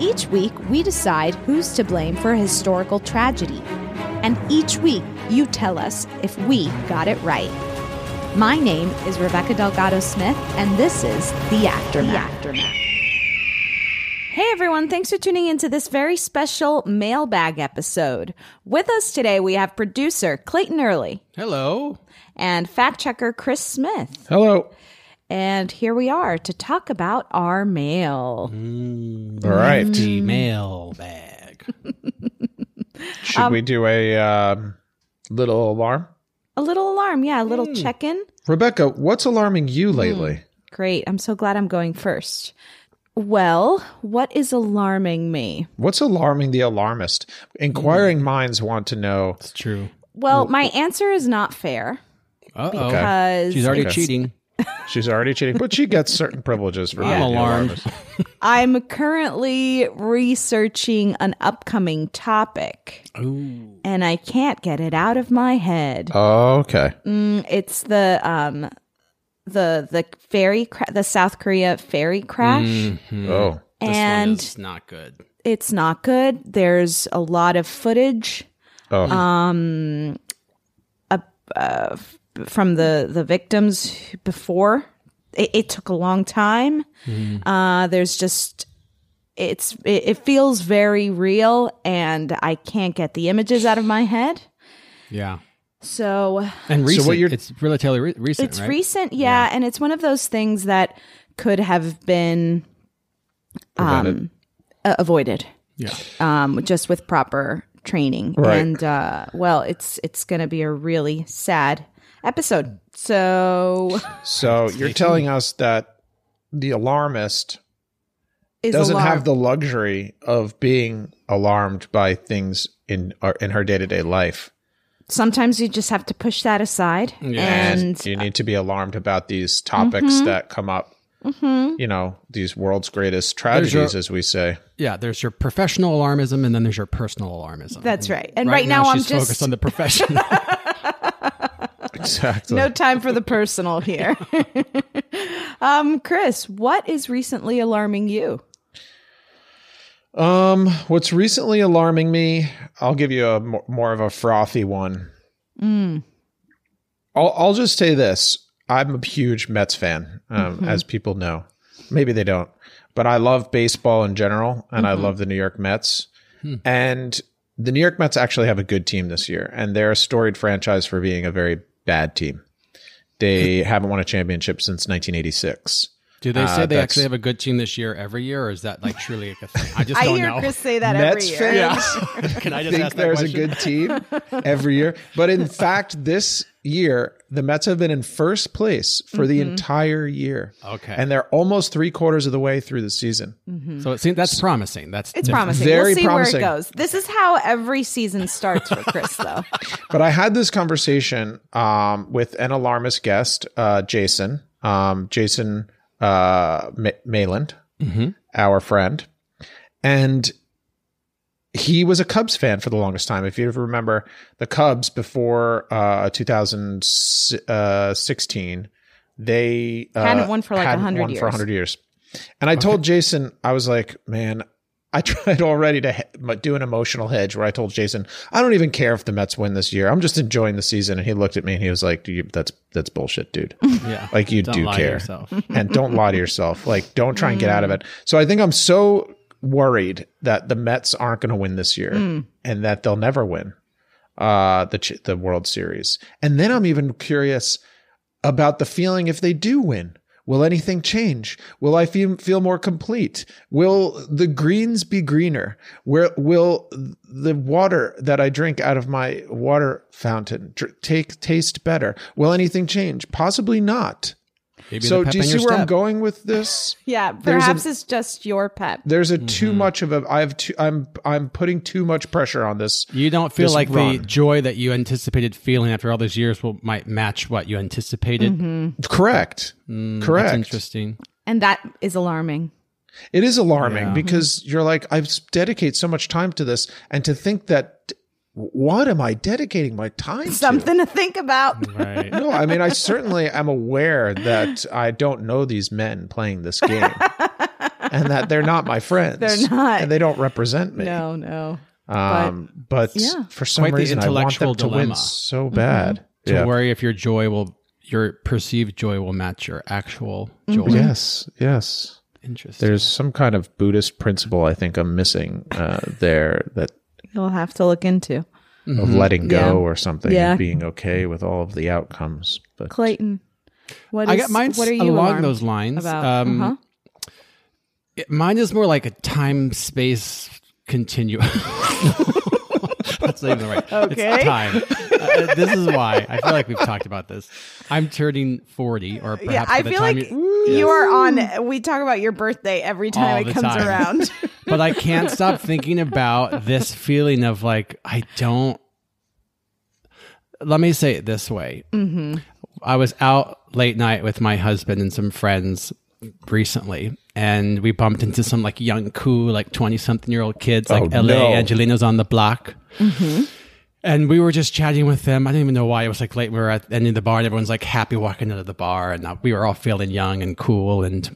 Each week, we decide who's to blame for a historical tragedy. And each week, you tell us if we got it right. My name is Rebecca Delgado Smith, and this is The Aftermath. The Aftermath. Hey everyone, thanks for tuning into this very special mailbag episode. With us today, we have producer Clayton Early. Hello. And fact checker Chris Smith. Hello. And here we are to talk about our mail. Mm, All right. The mailbag. Should um, we do a uh, little alarm? A little alarm, yeah, a little mm. check in. Rebecca, what's alarming you lately? Mm, great. I'm so glad I'm going first. Well, what is alarming me? What's alarming the alarmist? Inquiring minds want to know. It's true. Well, my answer is not fair. Uh-oh. Because she's already Okay. cheating. She's already cheating, but she gets certain privileges for I'm being alarmed. I'm currently researching an upcoming topic Ooh. and I can't get it out of my head. Oh, okay. Mm, it's the um the the ferry cra- the South Korea ferry crash. Mhm. Oh, This And- one is not good. It's not good. There's a lot of footage oh. um uh, uh, f- from the the victims before it, it took a long time uh there's just it's it, it feels very real and i can't get the images out of my head Yeah. so And So recent. what you're- it's relatively re- recent, it's right? recent yeah, and it's one of those things that could have been um uh, avoided Yeah. um, just with proper training. Right. And uh, well, it's it's going to be a really sad episode. So So you're telling us that the alarmist is doesn't alarm- have the luxury of being alarmed by things in uh, in her day to day life, Sometimes you just have to push that aside, Yeah. and you need to be alarmed about these topics that come up. Mhm. You know, these world's greatest tragedies, your- as we say. Yeah. There's your professional alarmism, and then there's your personal alarmism. that's right. And right, now, I'm she's just focused on the professional. Exactly. no time for the personal here. um, Chris, what is recently alarming you? Um, what's recently alarming me? I'll give you a more of a frothy one. Mm. I'll I'll just say this: I'm a huge Mets fan, um, Mm-hmm. as people know. Maybe they don't, but I love baseball in general, and Mm-hmm. I love the New York Mets. And the New York Mets actually have a good team this year, and they're a storied franchise for being a very bad team. They haven't won a championship since 1986. Do they say Uh, they actually have a good team this year every year, or is that like truly like a thing? I just I don't hear know. Chris say that Mets every year. fans Can I just think ask that there's a good team every year. But in fact, this year, the Mets have been in first place for the entire year. Okay. And they're almost three quarters of the way through the season. So it seems that's promising. That's It's different. promising. Very we'll see promising. where it goes. This is how every season starts for Chris, though. But I had this conversation um, with an alarmist guest, uh, Jason, um, Jason uh, Ma- Mayland, our friend, and he was a Cubs fan for the longest time. If you ever remember, the Cubs before uh, 2016, they uh, Hadn't won for like hadn't 100 won for years. 100 years. And I told Jason, I was like, man, I tried already to he- do an emotional hedge where I told Jason, I don't even care if the Mets win this year. I'm just enjoying the season. And he looked at me and he was like, "You- that's that's bullshit, dude. Yeah. Like you Don't do lie to care. yourself. and don't lie to yourself. Like don't try and get out of it. So I think I'm so worried that the Mets aren't going to win this year and that they'll never win uh the the World Series. And then I'm even curious about the feeling if they do win. Will anything change? Will I feel feel more complete? Will the greens be greener? Where will the water that I drink out of my water fountain dr- take taste better? Will anything change? Possibly not. Maybe so do you see your where I'm going with this? Yeah, There's a- perhaps it's just your pet. There's a too mm-hmm. much of a I have too I'm I'm putting too much pressure on this. You don't feel like run. the joy that you anticipated feeling after all those years will might match what you anticipated. Mm-hmm. Correct. Mm, Correct. That's interesting. And that is alarming. It is alarming Yeah. because mm-hmm. you're like, I've dedicate so much time to this, and to think that what am I dedicating my time to? Something to think about. Right. No, I mean, I certainly am aware that I don't know these men playing this game, and that they're not my friends. They're not. and they don't represent me. No, no. Um, but, yeah. for some Quite the reason, I want them intellectual to win so bad. To Yeah. worry if your joy will, your perceived joy will match your actual joy. Yes, yes. Interesting. There's some kind of Buddhist principle I think I'm missing uh, there that You'll have to look into. of letting go Yeah. or something, Yeah. and being okay with all of the outcomes. But Clayton, what is, I got mine's what are you along those lines. Um, uh-huh. it- mine is more like a time space continuum. That's not even the right. Okay. It's time. Uh, this is why I feel like we've talked about this. I'm turning 40, or perhaps Yeah, I the feel time like you- you are on. We talk about your birthday every time the it comes time. around. but I can't stop thinking about this feeling of like I don't. Let me say it this way: Mm-hmm. I was out late night with my husband and some friends recently, and we bumped into some like young, cool, like twenty something year old kids, like Oh, LA no. Angelinos on the block. Mm-hmm. And we were just chatting with them. I don't even know why. It was like late. We were at the end of the bar, and everyone's like happy walking out of the bar, and uh, we were all feeling young and cool. And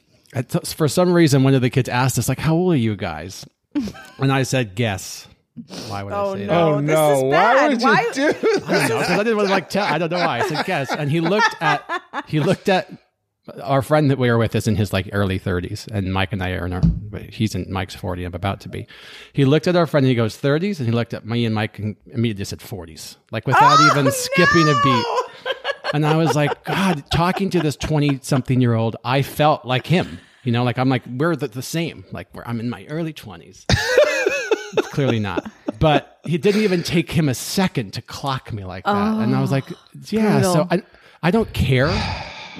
for some reason, one of the kids asked us, like, "How old are you guys?" and I said, "Guess." Why would Oh I say no! that? Oh, this no. is Why would you Why- do that? I don't know because I didn't want to like tell. I don't know why. I said guess, and he looked at he looked at our friend that we were with is in his like early 30s, and Mike and I are in our. He's in Mike's 40. I'm about to be. He looked at our friend and he goes 30s, and he looked at me and Mike and immediately said 40s, like without Oh, even skipping a beat. And I was like, God, talking to this 20 something year old, I felt like him. You know, like I'm like we're the, the same. Like we're, I'm in my early 20s. Clearly not. But it didn't even take him a second to clock me like that. and I was like, oh, yeah, so. I, I don't care. It's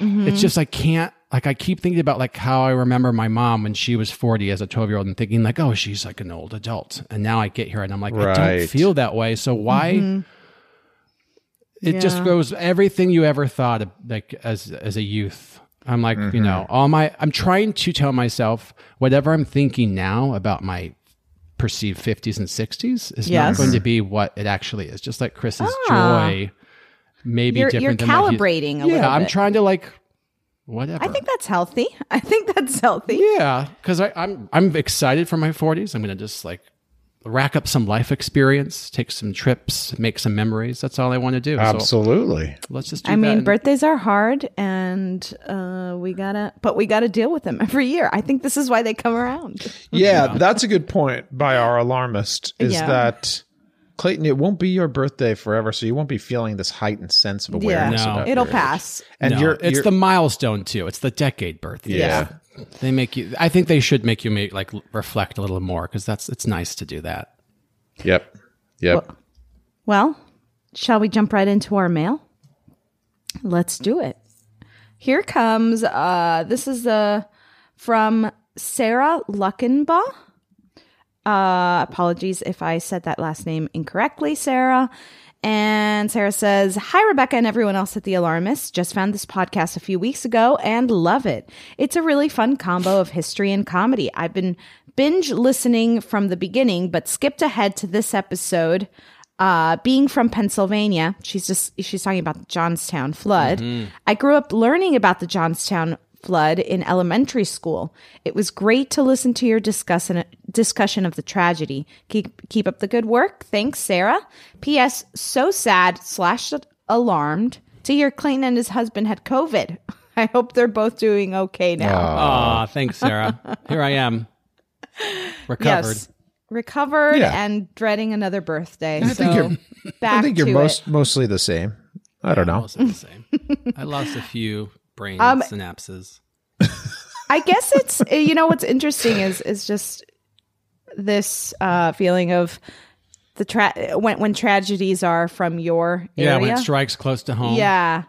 mm-hmm. just I can't like I keep thinking about like how I remember my mom when she was 40 as a 12 year old and thinking like, oh, she's like an old adult. And now I get here and I'm like, I don't feel that way. So why mm-hmm. It just Yeah. goes everything you ever thought of, like as as a youth. I'm like, you know, Mm-hmm. all my I'm trying to tell myself whatever I'm thinking now about my perceived 50s and 60s is Yes. not going to be what it actually is. Just like Chris's Ah. joy maybe You're- different you're than what he's- calibrating a yeah, little I'm bit. trying to like whatever. I think that's healthy. I think that's healthy. yeah, because I'm I'm excited for my 40s. I'm gonna just like rack up some life experience, take some trips, make some memories. That's all I want to do. So Absolutely. let's just. Do I that mean, and- birthdays are hard, and uh, we gotta, but we gotta deal with them every year. I think this is why they come around. Yeah, that's a good point by our alarmist is Yeah. that Clayton, it won't be your birthday forever, so you won't be feeling this heightened sense of awareness. No. about It'll your age. pass. And No, you're, it's you're- the milestone too. It's the decade birthday. Yeah. They make you. I think they should make you make like reflect a little more because that's it's nice to do that. Yep. Yep. Well, shall we jump right into our mail? Let's do it. Here comes uh this is uh from Sarah Luckenbaugh. Uh apologies if I said that last name incorrectly, Sarah. And Sarah says, Hi, Rebecca and everyone else at The Alarmist. Just found this podcast a few weeks ago and love it. It's a really fun combo of history and comedy. I've been binge listening from the beginning, but skipped ahead to this episode. Uh, being from Pennsylvania, she's just she's talking about the Johnstown flood. I grew up learning about the Johnstown flood in elementary school. It was great to listen to your discussion discussion of the tragedy. Keep keep up the good work. Thanks, Sarah. P.S. So sad slash alarmed to hear Clayton and his husband had COVID. I hope they're both doing okay now. Ah, thanks, Sarah. Here I am, recovered. Yes. Recovered Yeah. and dreading another birthday. I so think you're. back I think you're to most it. mostly the same. I don't know. Also the same. I lost a few brain Um, synapses. I guess it's you know what's interesting is is just this uh, feeling of the tra- when when tragedies are from your Yeah, when it strikes close to home. Yeah.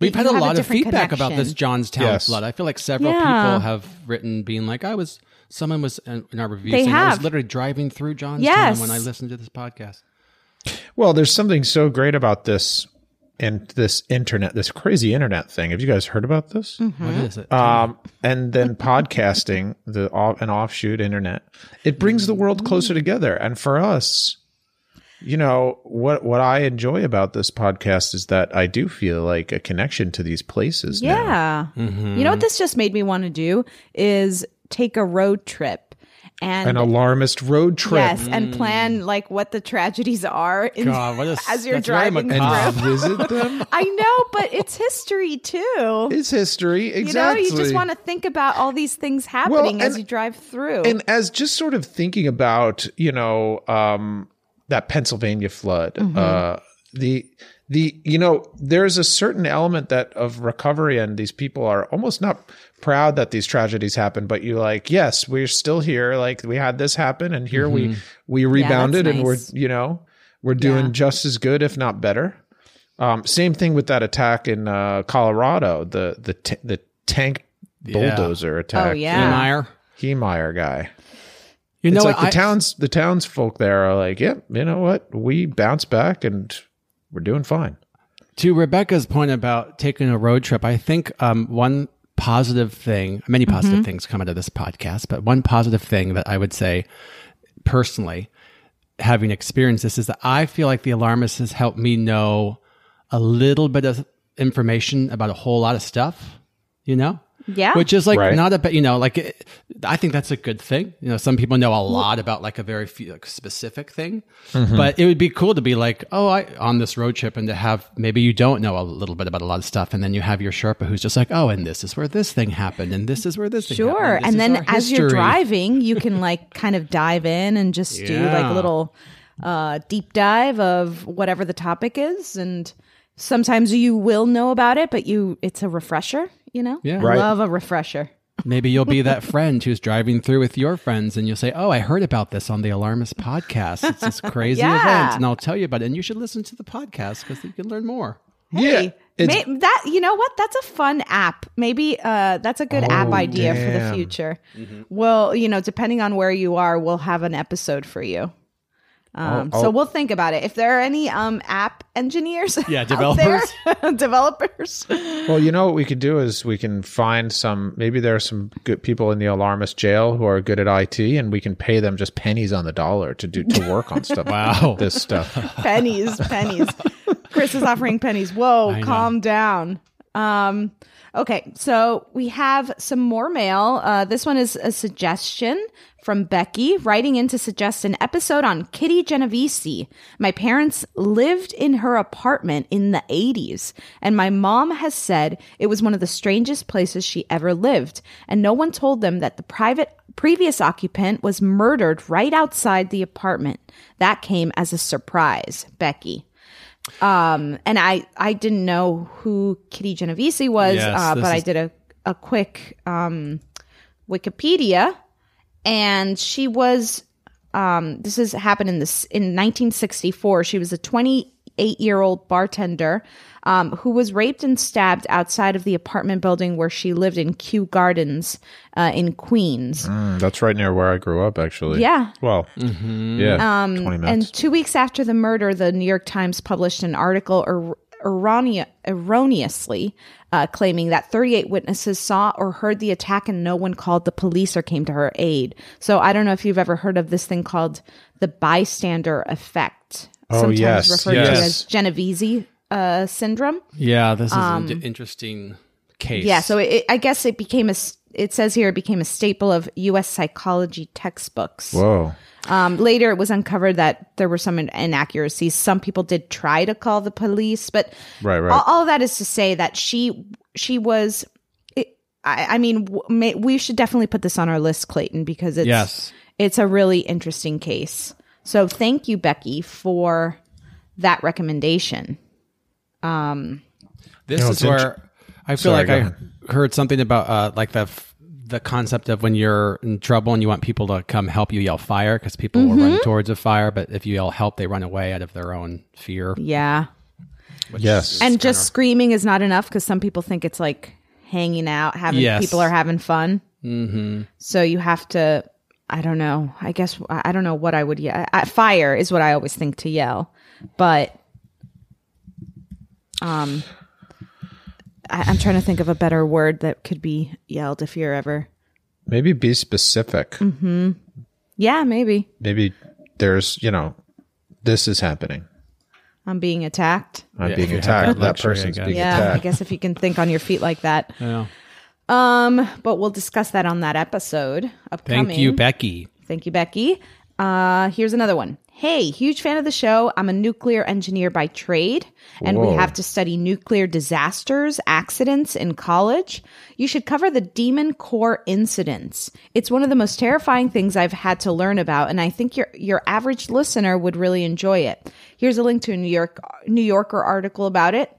We've You had a have lot of different feedback about this. Johnstown Yes. flood. I feel like several Yeah. people have written, being like, "I was." Someone was in in our review They saying I was have. literally driving through Johnstown Yes. when I listened to this podcast. Well, there's something so great about this and this internet, this crazy internet thing. Have you guys heard about this? Mm-hmm. What is it? Um, and then podcasting, the off, an offshoot internet, it brings the world closer together. And for us, you know what what I enjoy about this podcast is that I do feel like a connection to these places. now. Yeah. Mm-hmm. You know what this just made me want to do is take a road trip and an alarmist road trip. Yes, and plan like what the tragedies are in, God, what a- as you're driving and visit them. I know, but it's history too. It's history, You know, exactly. you just want to think about all these things happening as and- you drive through. and as just sort of thinking about you know um that pennsylvania flood Mm-hmm. uh the the you know there's a certain element that of recovery and these people are almost not proud that these tragedies happen but you like yes we're still here like we had this happen and here we we rebounded and nice. we're you know we're doing Yeah. just as good if not better um same thing with that attack in uh colorado the the t- the tank Yeah. bulldozer attack Oh, yeah. He Meyer. Heemeyer guy You know it's what? like the I- towns the townsfolk there are like, yep, you know what? We bounce back and we're doing fine. to Rebecca's point about taking a road trip, I think um, one positive thing, many positive Mm-hmm. things come out of this podcast, but one positive thing that I would say personally, having experienced this, is that I feel like the alarmist has helped me know a little bit of information about a whole lot of stuff, you know? Yeah. Which is like Right. not a bit, you know, like it, I think that's a good thing. You know, some people know a lot about like a very few, like, specific thing, but it would be cool to be like, oh, I on this road trip and to have maybe you don't know a little bit about a lot of stuff, and then you have your Sherpa who's just like, oh, and this is where this thing happened, and this is where this thing Sure. happened, And this is then our as you're driving, you can like kind of dive in and just do like a little uh, deep dive of whatever the topic is. And sometimes you will know about it, but you it's a refresher, you know? Yeah. Right. love a refresher. Maybe you'll be that friend who's driving through with your friends and you'll say, Oh, I heard about this on the Alarmist podcast. It's this crazy Yeah. event. And I'll tell you about it. And you should listen to the podcast because you can learn more. Hey, it's- may, that you know what? That's a fun app. Maybe uh, that's a good app Oh, idea for the damn. future. Well, you know, depending on where you are, we'll have an episode for you. Um, I'll- so we'll think about it. If there are any um, app engineers, Yeah, developers. there, developers. Well, you know what we could do is we can find some. Maybe there are some good people in the alarmist jail who are good at IT, and we can pay them just pennies on the dollar to do to work on stuff. Wow. this stuff. pennies, pennies. Chris is offering pennies. Whoa, I know. calm down. Um, okay, so we have some more mail. Uh, this one is a suggestion from Becky writing in to suggest an episode on Kitty Genovese. My parents lived in her apartment in the 80s, and my mom has said it was one of the strangest places she ever lived, and no one told them that the private previous occupant was murdered right outside the apartment. That came as a surprise, Becky. Um, and I I didn't know who Kitty Genovese was, Yes, uh, but I did a a quick um Wikipedia, and she was um this has happened in this in 1964. She was a 28 year old bartender um, who was raped and stabbed outside of the apartment building where she lived in Kew Gardens uh, in Queens. Mm, that's right near where I grew up, actually. Yeah. Well, Mm-hmm. yeah. Um, 20 minutes. and two weeks after the murder, the New York Times published an article er- erronea- erroneously uh, claiming that 38 witnesses saw or heard the attack and no one called the police or came to her aid. So I don't know if you've ever heard of this thing called the bystander effect. Oh, sometimes yes, referred yes. to as Genovese uh, syndrome. Yeah, this is Um, an interesting case. Yeah, so it, I guess it became a. It says here it became a staple of U.S. psychology textbooks. Whoa. Um, later, it was uncovered that there were some inaccuracies. Some people did try to call the police, but Right, right. all, all that is to say that she she was. It, I, I mean, w- may, we should definitely put this on our list, Clayton, because it's Yes. it's a really interesting case. So thank you, Becky, for that recommendation. Um, This No, is where int- I feel Sorry, like I heard something about uh, like the f- the concept of when you're in trouble and you want people to come help you yell fire because people will Mm-hmm. run towards a fire, but if you yell help, they run away out of their own fear. yeah, Yes. and just screaming is not enough because some people think it's like hanging out, having Yes. people are having fun. Mm-hmm. So you have to. I don't know. I guess I I don't know what I would yell. I, fire is what I always think to yell, but um, I, I'm trying to think of a better word that could be yelled if you're ever. Maybe be specific. Mm-hmm. Yeah, maybe Maybe there's, you know, this is happening. I'm being attacked. I'm Yeah, being if you have attacked. that That, person's guess. being Yeah, I guess if you can think on your feet like that. Yeah. Um, but we'll discuss that on that episode upcoming. Thank you, Becky. Thank you, Becky. Uh, here's another one. Hey, huge fan of the show. I'm a nuclear engineer by trade, and we have to study nuclear disasters, accidents in college. You should cover the Demon Core incidents. It's one of the most terrifying things I've had to learn about, and I think your your average listener would really enjoy it. Here's a link to a New York New Yorker article about it.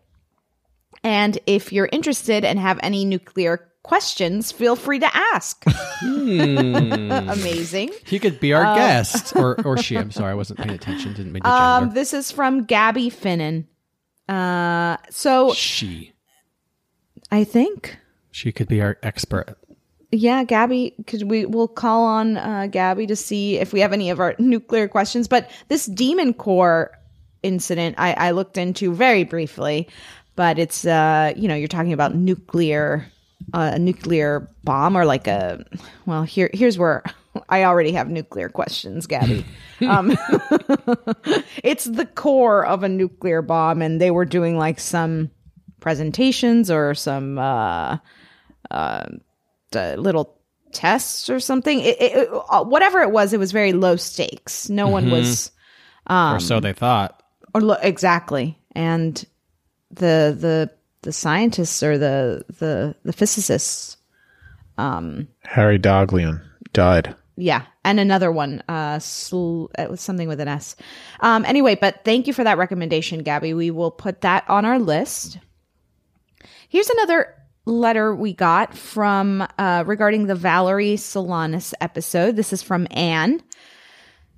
And if you're interested and have any nuclear questions, feel free to ask. Amazing. He could be our guest, or or she. I'm sorry, I wasn't paying attention. Didn't mean to Um, this is from Gabby Finnan. Uh, so she. I think, She could be our expert. yeah, Gabby. Could we? We'll call on uh, Gabby to see if we have any of our nuclear questions. But this Demon Core incident, I, I looked into very briefly. But it's, uh, you know, you're talking about nuclear, uh, a nuclear bomb, or like a. Well, here, here's where I already have nuclear questions, Gabby. um, it's the core of a nuclear bomb, and they were doing like some presentations or some uh, uh, little tests or something. It, it, uh, whatever it was, it was very low stakes. No one was, um, or so they thought. or lo- exactly, and the the the scientists or the the the physicists Harry Daghlian died. Yeah, and another one. Uh, sl- it was something with an S. Um, anyway, but thank you for that recommendation, Gabby. We will put that on our list. Here's another letter we got from uh, regarding the Valerie Solanas episode. This is from Anne.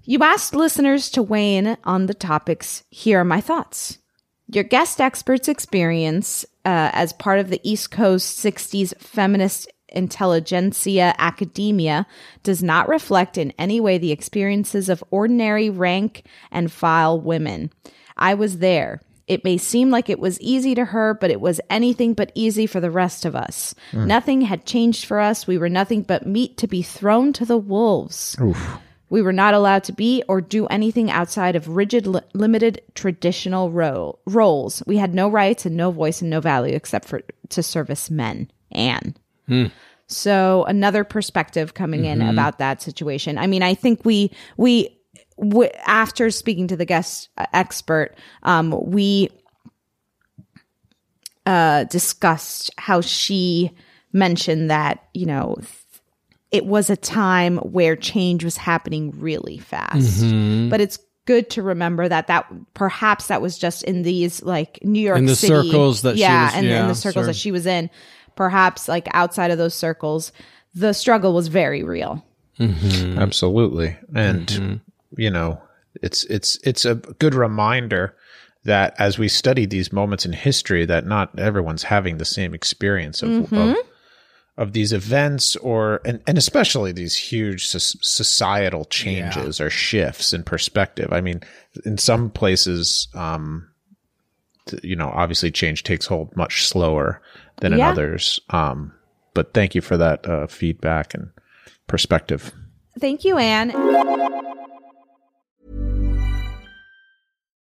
You asked listeners to weigh in on the topics. Here are my thoughts. Your guest expert's experience uh, as part of the East Coast 60s feminist intelligentsia academia does not reflect in any way the experiences of ordinary rank and file women. I was there. It may seem like it was easy to her, but it was anything but easy for the rest of us. Nothing had changed for us. We were nothing but meat to be thrown to the wolves. We were not allowed to be or do anything outside of rigid, li- limited traditional ro- roles. We had no rights and no voice and no value except for to service men. Anne. So another perspective coming in about that situation. I mean, I think we we w- after speaking to the guest uh, expert, um, we uh, discussed how she mentioned that you know it was a time where change was happening really fast, but it's good to remember that that perhaps that was just in these like New York In the City, circles that she yeah, was- and in the circles sure. that she was in, perhaps like outside of those circles, the struggle was very real. Absolutely. And Mm-hmm. you know, it's it's it's a good reminder that as we study these moments in history that not everyone's having the same experience of Mm-hmm. of, of these events or and, and especially these huge societal changes or shifts in perspective. I mean, in some places um you know, obviously change takes hold much slower than in others. Um but thank you for that uh, feedback and perspective. Thank you, Anne.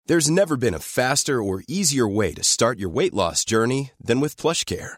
There's never been a faster or easier way to start your weight loss journey than with PlushCare.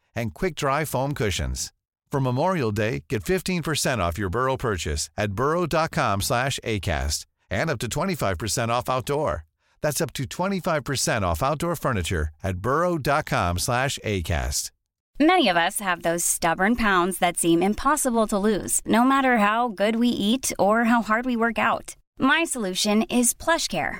and quick-dry foam cushions. For Memorial Day, get 15% off your Burrow purchase at burrow.com slash ACAST and up to 25% off outdoor. That's up to 25% off outdoor furniture at burrow.com slash ACAST. Many of us have those stubborn pounds that seem impossible to lose, no matter how good we eat or how hard we work out. My solution is PlushCare.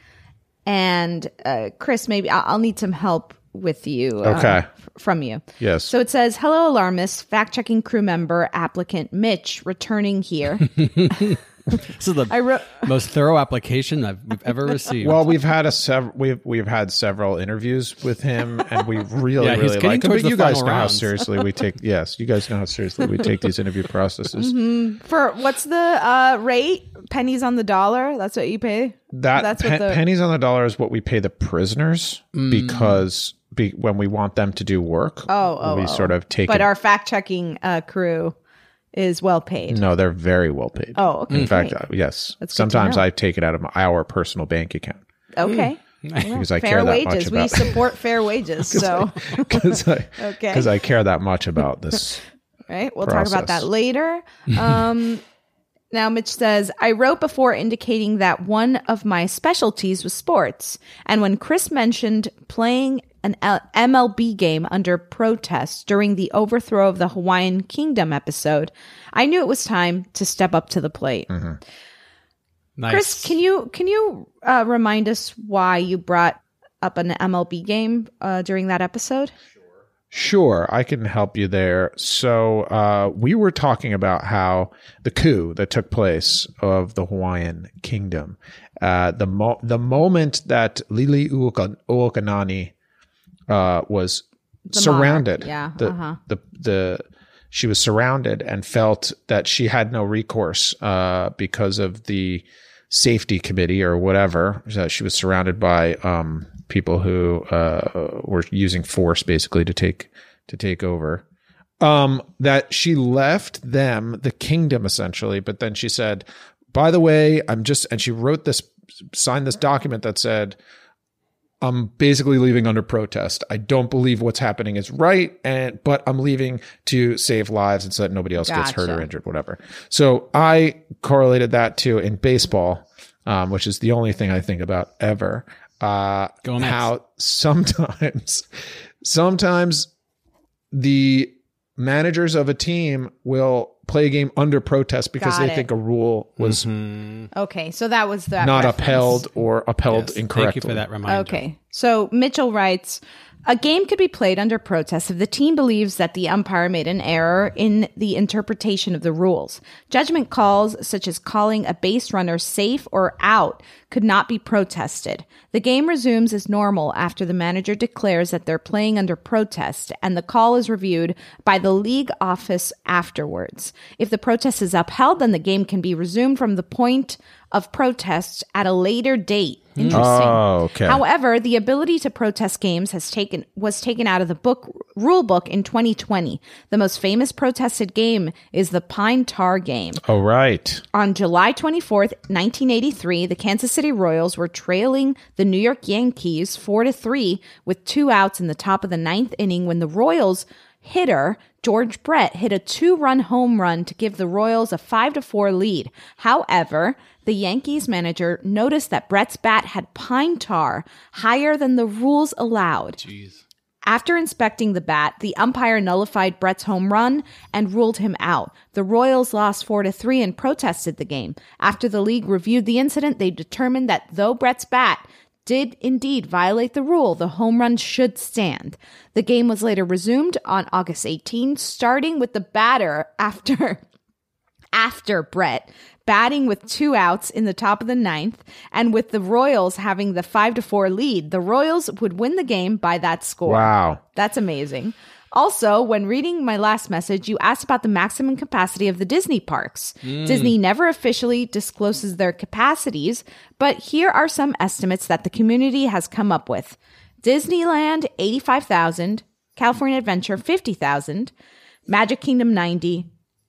and uh, Chris. Maybe I'll, I'll need some help with you. uh, Okay. f- from you. Yes. So it says, "Hello, alarmist, fact-checking crew member, applicant Mitch, returning here." This is the I wrote. most thorough application I've we've ever received. Well, we've had a sev- we've we've had several interviews with him, and we really Yeah, really like him. But you guys final know how seriously we take. Yes, you guys know how seriously we take these interview processes. For what's the uh, rate? Pennies on the dollar. That's what you pay. That That's pe- what the pennies on the dollar is what we pay the prisoners Mm. because be, when we want them to do work, Oh, oh, we oh. sort of take. But it- our fact-checking uh, crew is well paid. no, they're very well paid. Oh, okay. In fact, great. uh, yes. That's good to Sometimes know. I take it out of my, our personal bank account Okay. because I fair care that much. Fair wages. much we about. support fair wages. So, Because I, Okay. 'cause I care that much about this. right, we'll talk about that Process. later. Um, now, Mitch says, I wrote before indicating that one of my specialties was sports. And when Chris mentioned playing an MLB game under protest during the overthrow of the Hawaiian Kingdom episode, I knew it was time to step up to the plate. nice. Chris, can you can you uh, remind us why you brought up an MLB game uh, during that episode? Sure, I can help you there. So, uh, we were talking about how the coup that took place of the Hawaiian kingdom, uh, the mo- the moment that Lili Uoka- Uokanani uh, was The surrounded, monarch, yeah, the, uh-huh. the the she was surrounded and felt that she had no recourse uh, because of the safety committee or whatever. So she was surrounded by um, people who uh, were using force basically to take to take over. Um, that she left them the kingdom essentially, but then she said, "By the way, I'm just," and she wrote this, signed this document that said, I'm basically leaving under protest. I don't believe what's happening is right, and but I'm leaving to save lives and so that nobody else gets hurt or injured, whatever. So I correlated that to in baseball, um, which is the only thing I think about ever. Uh, Go how sometimes, sometimes the managers of a team will play a game under protest because Got they it. think a rule was mm-hmm. Okay, so that was that not reference. upheld or upheld Yes, incorrectly. Thank you for that reminder. Okay. So Mitchell writes A game could be played under protest if the team believes that the umpire made an error in the interpretation of the rules. Judgment calls, such as calling a base runner safe or out, could not be protested. The game resumes as normal after the manager declares that they're playing under protest and the call is reviewed by the league office afterwards. If the protest is upheld, then the game can be resumed from the point of protest at a later date. Hmm. Interesting. Oh, okay. However, the ability to protest games has taken was taken out of the book rule book in 2020. The most famous protested game is the Pine Tar game. Oh, right. On July 24th, 1983, the Kansas City Royals were trailing the New York Yankees 4 to 3 with two outs in the top of the ninth inning when the Royals hitter George Brett hit a two-run home run to give the Royals a 5 to 4 lead. However, the Yankees manager noticed that Brett's bat had pine tar higher than the rules allowed. After inspecting the bat, the umpire nullified Brett's home run and ruled him out. The Royals lost 4 to 3 and protested the game. After the league reviewed the incident, they determined that though Brett's bat did indeed violate the rule, the home run should stand. The game was later resumed on August 18, starting with the batter after after Brett batting with two outs in the top of the ninth, and with the Royals having the five to four lead, the Royals would win the game by that score. Wow. That's amazing. Also, when reading my last message, you asked about the maximum capacity of the Disney parks. Mm. Disney never officially discloses their capacities, but here are some estimates that the community has come up with. Disneyland 85,000, California Adventure 50,000, Magic Kingdom 90,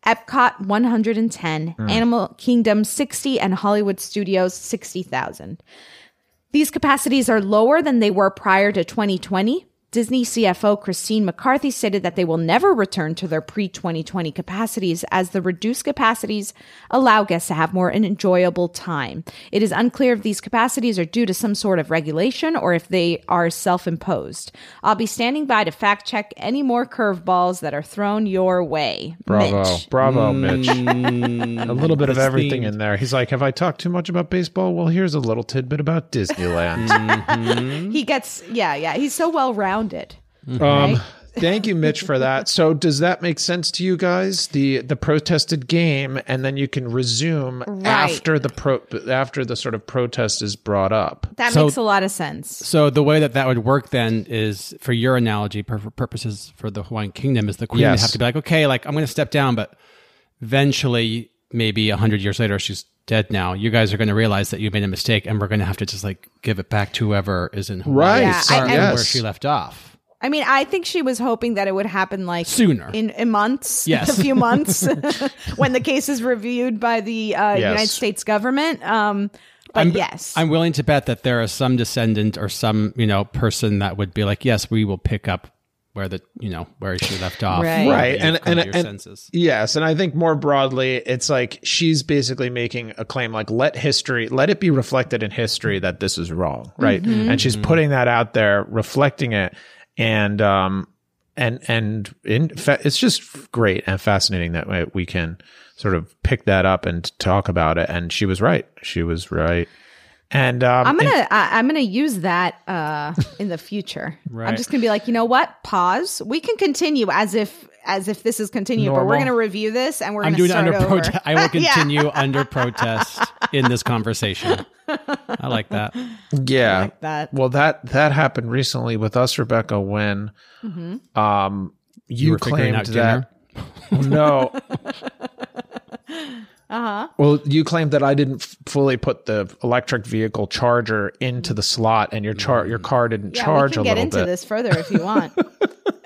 Epcot 110, Mm. Animal Kingdom 60 and Hollywood Studios 60,000. These capacities are lower than they were prior to 2020. Disney CFO Christine McCarthy stated that they will never return to their pre 2020 capacities as the reduced capacities allow guests to have more an enjoyable time. It is unclear if these capacities are due to some sort of regulation or if they are self imposed. I'll be standing by to fact check any more curveballs that are thrown your way. Bravo. Mitch. Bravo, Mitch. Mm. a little bit of everything themed. in there. He's like, Have I talked too much about baseball? Well, here's a little tidbit about Disneyland. He gets, yeah, yeah. He's so well rounded. Um, Right? thank you, Mitch, for that. So, does that make sense to you guys? The the protested game, and then you can resume Right. after the pro after the sort of protest is brought up. That So- makes a lot of sense. So the way that that would work then is, for your analogy, for for purposes for the Hawaiian Kingdom, is the queen would have to be like, okay, like I'm going to step down, but eventually, maybe a hundred years later, she's dead now. You guys are going to realize that you made a mistake, and we're going to have to just like give it back to whoever is in Hawaii, Right. Yeah, I- starting I- where she left off. I mean, I think she was hoping that it would happen like Sooner. in, in months, Yes. a few months, when the case is reviewed by the uh, Yes. United States government. Um, but I'm, yes, I'm willing to bet that there is some descendant or some you know person that would be like, yes, we will pick up where the you know where she left off, Right. right. You've and and, your and senses. yes. And i think more broadly it's like she's basically making a claim like let history let it be reflected in history that this is wrong right? Mm-hmm. and she's putting that out there reflecting it. And um and and in fa- it's just great and fascinating that we can sort of pick that up and talk about it. And she was right. She was right and um I'm gonna I, I'm gonna use that uh, in the future. I'm just gonna be like, you know what? Pause. We can continue as if as if this is continued, but we're gonna review this and we're I'm gonna doing it start under protest. I will continue under protest in this conversation. I like that. Yeah. like that. Well, that that happened recently with us, Rebecca, when Mhm. um you, were claimed out that no. Uh-huh. Well, you claimed that I didn't f- fully put the electric vehicle charger into the slot, and your char- your car didn't Yeah, charge we can a get into bit. this further if you want.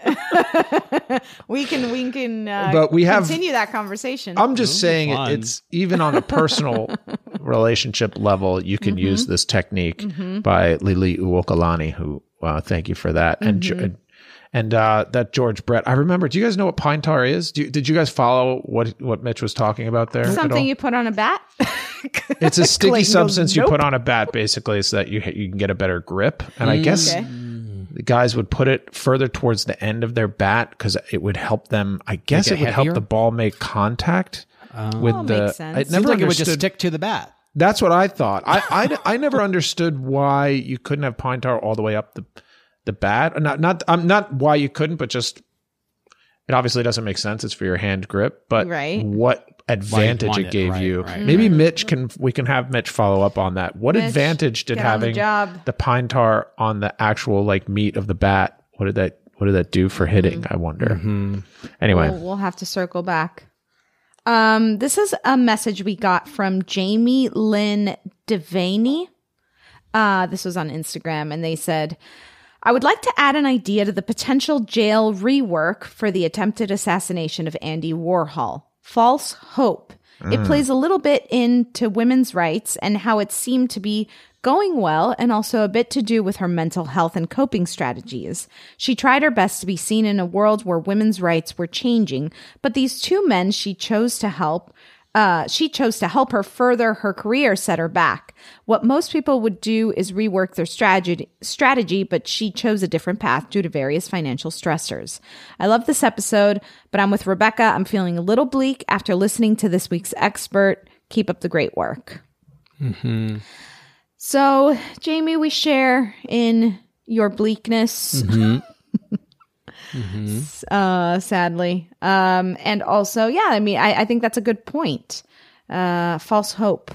we can we can uh, But we have- continue that conversation. I'm just saying fun. it's even on a personal relationship level, you can Mm-hmm. use this technique by Lili Uokalani, who uh, thank you for that. And Mm-hmm. Jo- and uh, that George Brett. I remember. Do you guys know what pine tar is? Do you, did you guys follow what what Mitch was talking about there? Something you put on a bat. It's a sticky Clayton goes, substance you put on a bat, basically, so that you you can get a better grip. And I guess Okay. the guys would put it further towards the end of their bat because it would help them. I guess it it would help the ball make contact with Oh, the. makes sense. I Seems never Seems like it would just stick to the bat. That's what I thought. I, I, I never understood why you couldn't have pine tar all the way up the the bat. Not not I'm not why you couldn't, but just it obviously doesn't make sense. It's for your hand grip, but Right. what advantage want it it, gave right, you? right, Maybe Mitch can we can have Mitch follow up on that. What Mitch, advantage did get on the having job. the pine tar on the actual like meat of the bat? What did that what did that do for hitting? I wonder. Anyway, We'll, we'll have to circle back. Um, this is a message we got from Jamie Lynn Devaney. Uh, this was on Instagram, and they said, I would like to add an idea to the potential jail rework for the attempted assassination of Andy Warhol false hope. It mm. plays a little bit into women's rights and how it seemed to be going well, and also a bit to do with her mental health and coping strategies. She tried her best to be seen in a world where women's rights were changing, but these two men she chose to help uh, she chose to help her further her career set her back. What most people would do is rework their strategy, strategy, but she chose a different path due to various financial stressors. I love this episode, but I'm with Rebecca. I'm feeling a little bleak after listening to this week's expert. Keep up the great work. So, Jamie, we share in your bleakness. uh sadly. Um and also yeah i mean i, I think that's a good point. Uh false hope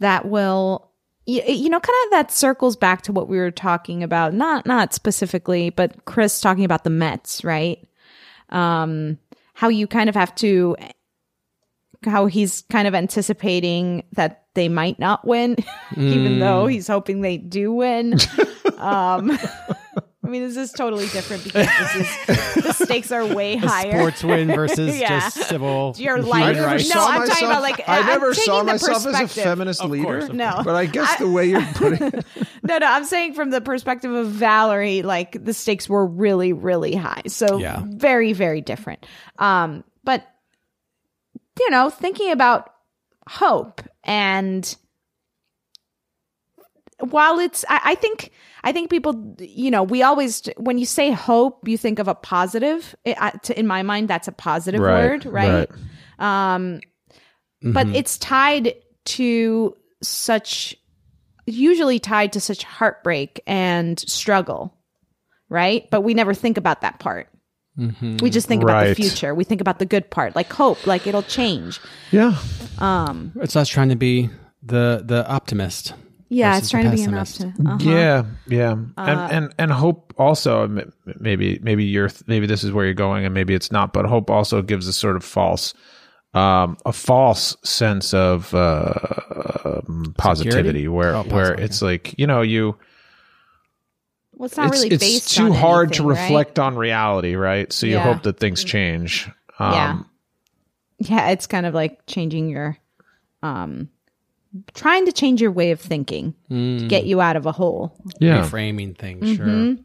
that will you, you know kind of that circles back to what we were talking about not not specifically but chris talking about the mets right? Um how you kind of have to how he's kind of anticipating that they might not win even though he's hoping they do win. Um I mean, this is totally different because this is the stakes are way higher. Sports win versus Yeah. just civil. Your human life- rights. No, I'm talking about, like, I I'm never saw myself as a feminist Of leader. course, of No. but I guess the way you're putting it, No, no, I'm saying from the perspective of Valerie, like the stakes were really, really high. So Yeah. very, very different. Um, but you know, thinking about hope and while it's I, I think I think people you know we always when you say hope you think of a positive. It, I- to, in my mind that's a positive Right, word right, um but mm-hmm. it's tied to such usually tied to such heartbreak and struggle right? But we never think about that part. Mm-hmm. We just think about the future. We think about the good part like hope like it'll change. Yeah. Um, it's us trying to be the the optimist. Yeah it's trying to be an optimist uh-huh. Yeah, yeah, Uh, and and and hope also maybe maybe you're maybe this is where you're going, and maybe it's not. But hope also gives a sort of false, um, a false sense of uh, um, positivity, Security? where Oh, where possibly. it's like you know you. well it's not it's really it's based too on hard to anything, right? reflect on reality, right? So you Yeah. hope that things change. Um, yeah yeah it's kind of like changing your um trying to change your way of thinking to get you out of a hole yeah. Reframing things, Mm-hmm. sure.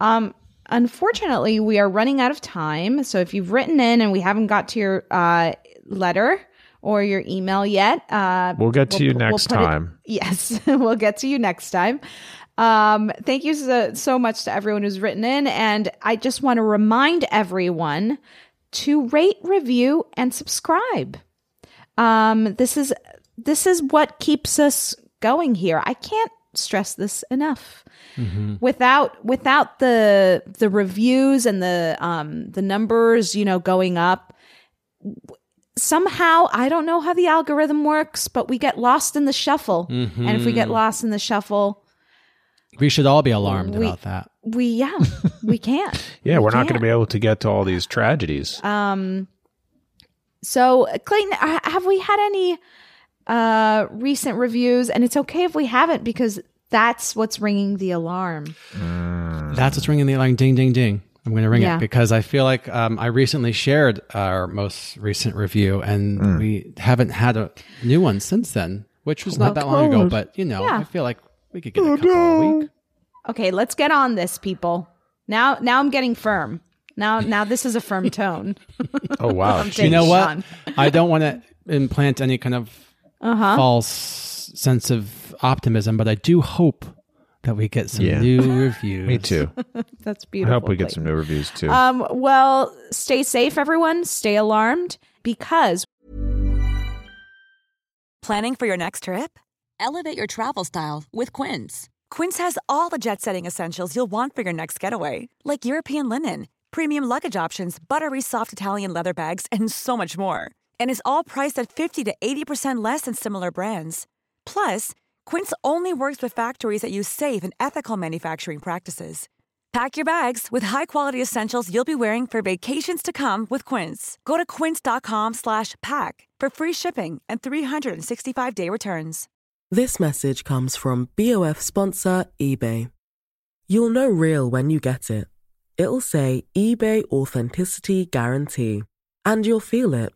um unfortunately we are running out of time so if you've written in and we haven't got to your uh letter or your email yet uh We'll get to you we'll next put it- time. Yes, we'll get to you next time. Um, thank you so, so much to everyone who's written in. And I just want to remind everyone to rate, review, and subscribe. Um, this is this is what keeps us going here. I can't stress this enough. Without without the the reviews and the um the numbers, you know, going up, somehow I don't know how the algorithm works, but we get lost in the shuffle. And if we get lost in the shuffle, We should all be alarmed We- about that. we yeah, we can't. Yeah, We we're not going to be able to get to all these tragedies. Um So, Clayton, uh, have we had any uh recent reviews? And it's okay if we haven't because that's what's ringing the alarm. That's what's ringing the alarm. Ding, ding, ding. I'm going to ring Yeah. it because I feel like um, I recently shared our most recent review and Mm. we haven't had a new one since then, which was not that long ago. But, you know, Yeah. I feel like we could get a couple a week. Okay, let's get on this, people. Now, now I'm getting firm. Now, now this is a firm tone. Oh wow. I'm You know what? I don't want to implant any kind of Uh-huh. false sense of optimism, but I do hope that we get some Yeah. new reviews. Me too. That's beautiful. I hope we get some new reviews too. Um, well, stay safe, everyone. Stay alarmed because Planning for your next trip? Elevate your travel style with Quince. Quince has all the jet setting essentials you'll want for your next getaway, like European linen, premium luggage options, buttery soft Italian leather bags, and so much more. And is all priced at 50 to 80% less than similar brands. Plus, Quince only works with factories that use safe and ethical manufacturing practices. Pack your bags with high-quality essentials you'll be wearing for vacations to come with Quince. Go to quince.com slash pack for free shipping and 365-day returns. This message comes from BOF sponsor eBay. You'll know real when you get it. It'll say eBay Authenticity Guarantee. And you'll feel it.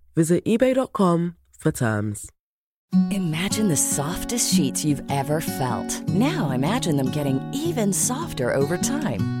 Visit eBay.com for terms. Imagine the softest sheets you've ever felt. Now imagine them getting even softer over time.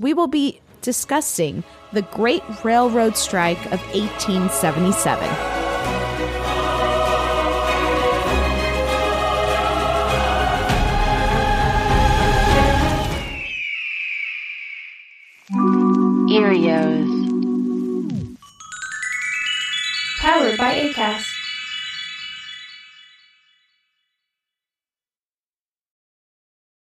We will be discussing the Great Railroad Strike of 1877. Erios. Powered by ACAST.